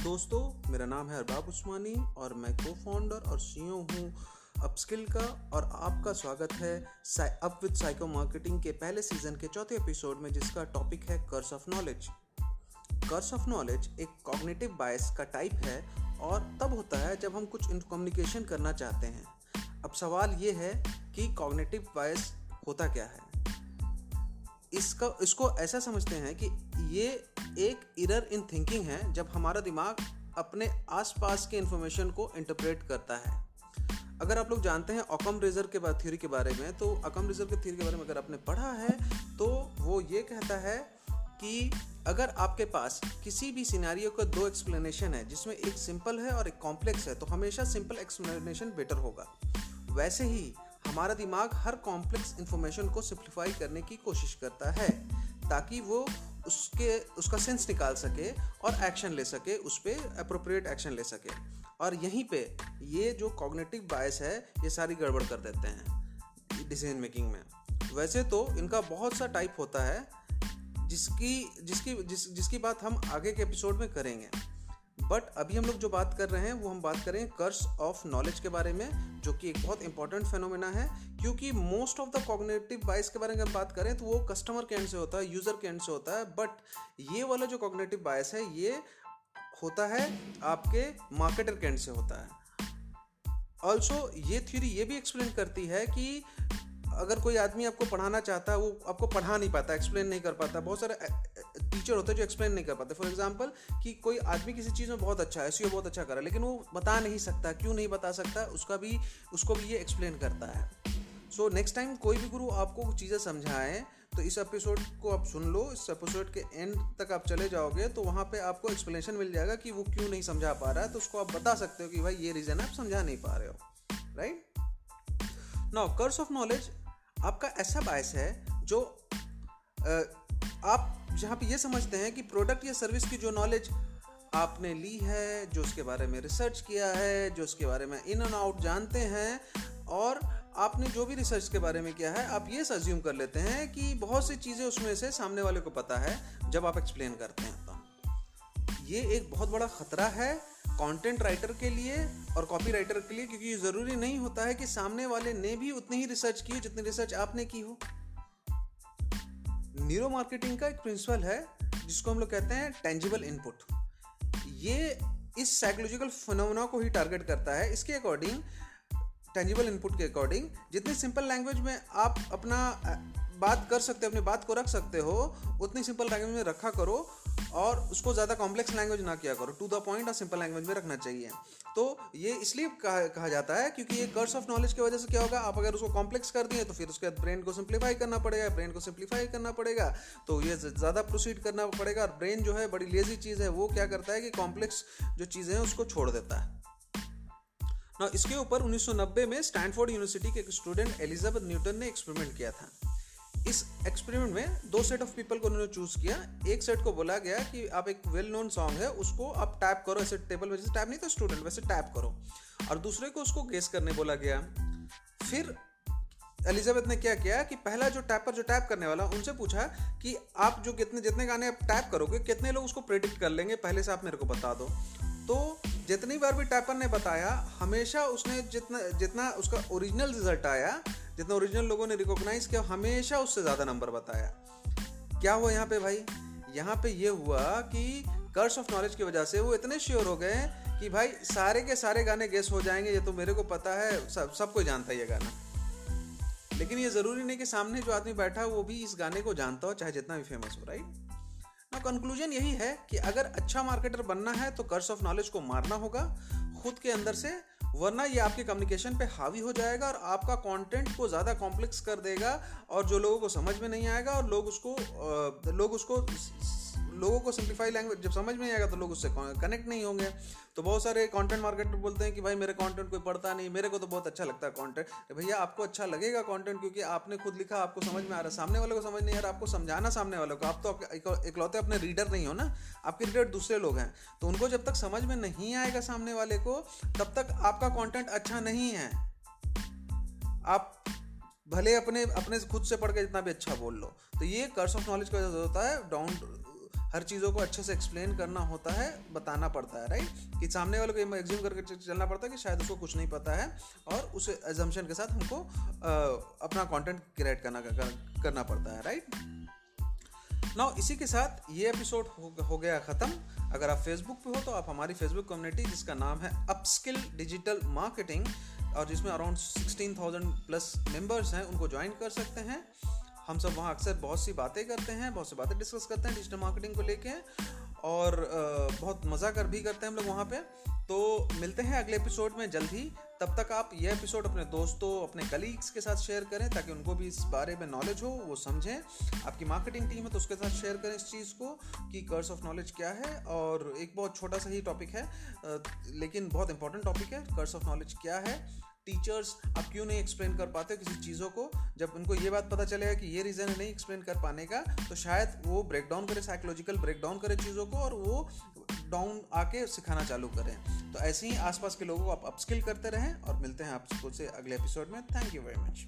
Hello दोस्तों, मेरा नाम है अरबाब उस्मानी और मैं को फाउंडर और सीईओ हूँ अपस्किल का और आपका स्वागत है अप विद साइको मार्केटिंग के पहले सीज़न के चौथे एपिसोड में जिसका टॉपिक है curse of knowledge curse of knowledge एक कॉग्निटिव बायस का टाइप है और तब होता है जब हम कुछ कम्युनिकेशन करना चाहते हैं। अब सवाल ये है कि कॉग्निटिव बायस होता क्या है? इसका, इसको ऐसा समझते हैं कि ये एक इरर इन थिंकिंग है जब हमारा दिमाग अपने आसपास के इंफॉर्मेशन को इंटरप्रेट करता है। अगर आप लोग जानते हैं ओकम रेजर के थ्योरी के बारे में तो ओकम रेजर के थ्योरी के बारे में अगर आपने पढ़ा है तो वो ये कहता है कि अगर आपके पास किसी भी सिनारियो का दो एक्सप्लेनेशन है, जिसमें एक सिंपल है और एक कॉम्प्लेक्स है तो हमेशा सिंपल एक्सप्लेनेशन बेटर होगा। वैसे ही हमारा दिमाग हर कॉम्प्लेक्स इन्फॉर्मेशन को सिंप्लीफाई करने की कोशिश करता है, ताकि वो उसके, उसका सेंस निकाल सके और एक्शन ले सके, उस पर अप्रोप्रिएट एक्शन ले सके। और यहीं पे ये जो कॉग्नेटिव बायस है, ये सारी गड़बड़ कर देते हैं डिसीज़न मेकिंग में। वैसे तो इनका बहुत सा टाइप होता है जिसकी जिसकी, जिस, जिसकी बात हम आगे के एपिसोड में करेंगे। बट अभी हम लोग जो बात कर रहे हैं, वो हम बात करें कर्स ऑफ़ नॉलेज के बारे में, जो कि एक बहुत इंपॉर्टेंट फेनोमेना है। क्योंकि मोस्ट ऑफ़ द कॉग्नेटिव बाइस के बारे में हम बात करें तो वो कस्टमर के एंड से होता है यूज़र के एंड से होता है। बट ये वाला जो कॉग्नेटिव बायस है, ये होता है आपके मार्केटर के एंड से होता है। ऑल्सो ये थ्योरी ये भी एक्सप्लेन करती है कि अगर कोई आदमी आपको पढ़ाना चाहता है, वो आपको पढ़ा नहीं पाता एक्सप्लेन नहीं कर पाता। बहुत सारे टीचर होते हैं जो एक्सप्लेन नहीं कर पाते। फॉर एग्ज़ाम्पल कि कोई आदमी किसी चीज़ में बहुत अच्छा है बहुत अच्छा कर रहा है, लेकिन वो बता नहीं सकता, क्यों नहीं बता सकता, उसका भी, उसको भी ये एक्सप्लेन करता है। सो नेक्स्ट टाइम कोई भी गुरु आपको चीज़ें समझाएँ तो इस एपिसोड को आप सुन लो, इस एपिसोड के एंड तक आप चले जाओगे तो वहाँ पे आपको एक्सप्लेनेशन मिल जाएगा कि वो क्यों नहीं समझा पा रहा है तो उसको आप बता सकते हो कि भाई ये रीज़न है, आप समझा नहीं पा रहे हो। Right now curse of knowledge आपका ऐसा बायस है जो आप जहाँ पे ये समझते हैं कि प्रोडक्ट या सर्विस की जो नॉलेज आपने ली है, जो उसके बारे में रिसर्च किया है, जो उसके बारे में इन एंड आउट जानते हैं, और आपने जो भी रिसर्च के बारे में किया है, आप ये सज्यूम कर लेते हैं कि बहुत सी चीज़ें उसमें से सामने वाले को पता है जब आप एक्सप्लेन करते हैं तो। ये एक बहुत बड़ा ख़तरा है कंटेंट राइटर के लिए और कॉपी राइटर के लिए, क्योंकि ये ज़रूरी नहीं होता है कि सामने वाले ने भी उतनी ही रिसर्च की हो जितनी रिसर्च आपने की हो। न्यूरो मार्केटिंग का एक प्रिंसिपल है, जिसको हम लोग कहते हैं टेंजिबल इनपुट ये इस साइकोलॉजिकल फिनोमेना को ही टारगेट करता है। इसके अकॉर्डिंग टेंजिबल इनपुट के अकॉर्डिंग जितनी सिंपल लैंग्वेज में आप अपना बात कर सकते हो, अपनी बात को रख सकते हो, उतनी सिंपल लैंग्वेज में रखा करो और उसको ज़्यादा कॉम्प्लेक्स लैंग्वेज ना किया करो। टू द पॉइंट और सिंपल लैंग्वेज में रखना चाहिए। तो ये इसलिए कहा, कहा जाता है क्योंकि ये कर्स ऑफ़ नॉलेज की वजह से क्या होगा? आप अगर उसको कॉम्प्लेक्स कर दिए तो फिर उसके बाद ब्रेन को सिंप्लीफाई करना पड़ेगा ब्रेन को सिंप्लीफाई करना पड़ेगा। तो ये ज़्यादा प्रोसीड करना पड़ेगा और ब्रेन जो है बड़ी लेजी चीज़ है वो क्या करता है कि कॉम्प्लेक्स जो चीज़ें हैं उसको छोड़ देता है। ना इसके ऊपर 1990 में स्टैनफोर्ड यूनिवर्सिटी के एक स्टूडेंट एलिजाबेथ न्यूटन ने एक्सपेरिमेंट किया था। इस एक्सपेरिमेंट में दो सेट ऑफ़ पीपल को उन्होंने चूज़ किया। एक सेट को बोला गया कि आप एक वेल नोन सॉन्ग है, उसको आप टैप करो, ऐसे टेबल जैसे टैप नहीं तो स्टूडेंट वैसे टैप करो। और दूसरे को उसको गेस करने बोला गया। फिर एलिजाबेथ ने क्या किया कि पहला जो टैपर जो टैप करने वाला, उनसे पूछा कि आप जो कितने, जितने गाने आप टैप करोगे, कितने लोग उसको प्रेडिक्ट कर लेंगे? पहले से आप मेरे को बता दो। तो जितनी बार भी टैपर ने बताया, हमेशा उसने जितना जितना उसका ओरिजिनल रिज़ल्ट आया जितना ओरिजिनल लोगों ने रिकॉग्नाइज किया, हमेशा उससे ज़्यादा नंबर बताया। क्या हुआ यहाँ पे भाई? यहाँ पे ये हुआ कि कर्स ऑफ़ नॉलेज की वजह से वो इतने श्योर हो गए कि भाई, सारे के सारे गाने गेस हो जाएँगे, ये तो मेरे को पता है, सब, सबको जानता है ये गाना। लेकिन ये ज़रूरी नहीं कि सामने जो आदमी बैठा वो भी इस गाने को जानता हो, चाहे जितना भी फ़ेमस हो राइट ना कंक्लूजन यही है कि अगर अच्छा मार्केटर बनना है तो कर्स ऑफ़ नॉलेज को मारना होगा, खुद के अंदर से वरना ये आपके कम्युनिकेशन पे हावी हो जाएगा और आपका कंटेंट को ज़्यादा कॉम्प्लेक्स कर देगा और जो लोगों को समझ में नहीं आएगा और लोग उसको लोग उसको लोगों को सिंप्लीफाई लैंग्वेज जब समझ में आएगा तो लोग उससे कनेक्ट नहीं होंगे। तो बहुत सारे कंटेंट मार्केटर बोलते हैं कि भाई मेरे कंटेंट कोई पढ़ता नहीं, मेरे को तो बहुत अच्छा लगता है कंटेंट तो भैया, आपको अच्छा लगेगा कंटेंट क्योंकि आपने खुद लिखा, आपको समझ में आ रहा है। सामने वाले को समझ नहीं आ रहा, आपको समझाना सामने वाले को। आप तो इकलौते अपने रीडर नहीं हो ना, आपके रीडर दूसरे लोग हैं। तो उनको जब तक समझ में नहीं आएगा सामने वाले को, तब तक आपका कॉन्टेंट अच्छा नहीं है। आप भले अपने अपने खुद से पढ़ के जितना भी अच्छा बोल लो। तो ये कर्स ऑफ़ नॉलेज की होता है। डाउन हर चीज़ों को अच्छे से एक्सप्लेन करना होता है बताना पड़ता है राइट कि सामने वाले को एग्ज्यूम करके चलना पड़ता है कि शायद उसको कुछ नहीं पता है और उस एजम्पन के साथ हमको अपना कॉन्टेंट क्रिएट करना करना पड़ता है राइट नाउ इसी के साथ ये एपिसोड हो, हो गया ख़त्म। अगर आप फेसबुक पे हो तो आप हमारी फेसबुक कम्युनिटी जिसका नाम है अपस्किल डिजिटल मार्केटिंग और जिसमें around sixteen thousand plus members हैं उनको ज्वाइन कर सकते हैं। हम सब वहाँ अक्सर बहुत सी बातें करते हैं, बहुत सी बातें डिस्कस करते हैं डिजिटल मार्केटिंग को लेके और बहुत मज़ा कर भी करते हैं हम लोग वहाँ पे। तो मिलते हैं अगले एपिसोड में जल्द ही। तब तक आप यह एपिसोड अपने दोस्तों, अपने कलीग्स के साथ शेयर करें ताकि उनको भी इस बारे में नॉलेज हो, वो समझें। आपकी मार्केटिंग टीम है तो उसके साथ शेयर करें इस चीज़ को कि कर्स ऑफ़ नॉलेज क्या है और एक बहुत छोटा सा ही टॉपिक है लेकिन बहुत इंपॉर्टेंट टॉपिक है कर्स ऑफ़ नॉलेज क्या है। टीचर्स अब क्यों नहीं एक्सप्लेन कर पाते किसी चीज़ों को? जब उनको ये बात पता चलेगा कि ये रीज़न नहीं एक्सप्लेन कर पाने का तो शायद वो ब्रेक डाउन करे साइकोलॉजिकल ब्रेक डाउन करे चीज़ों को और वो डाउन आके सिखाना चालू करें। तो ऐसे ही आसपास के लोगों को आप अपस्किल करते रहें और मिलते हैं आप स्कूल से अगले एपिसोड में। Thank you very much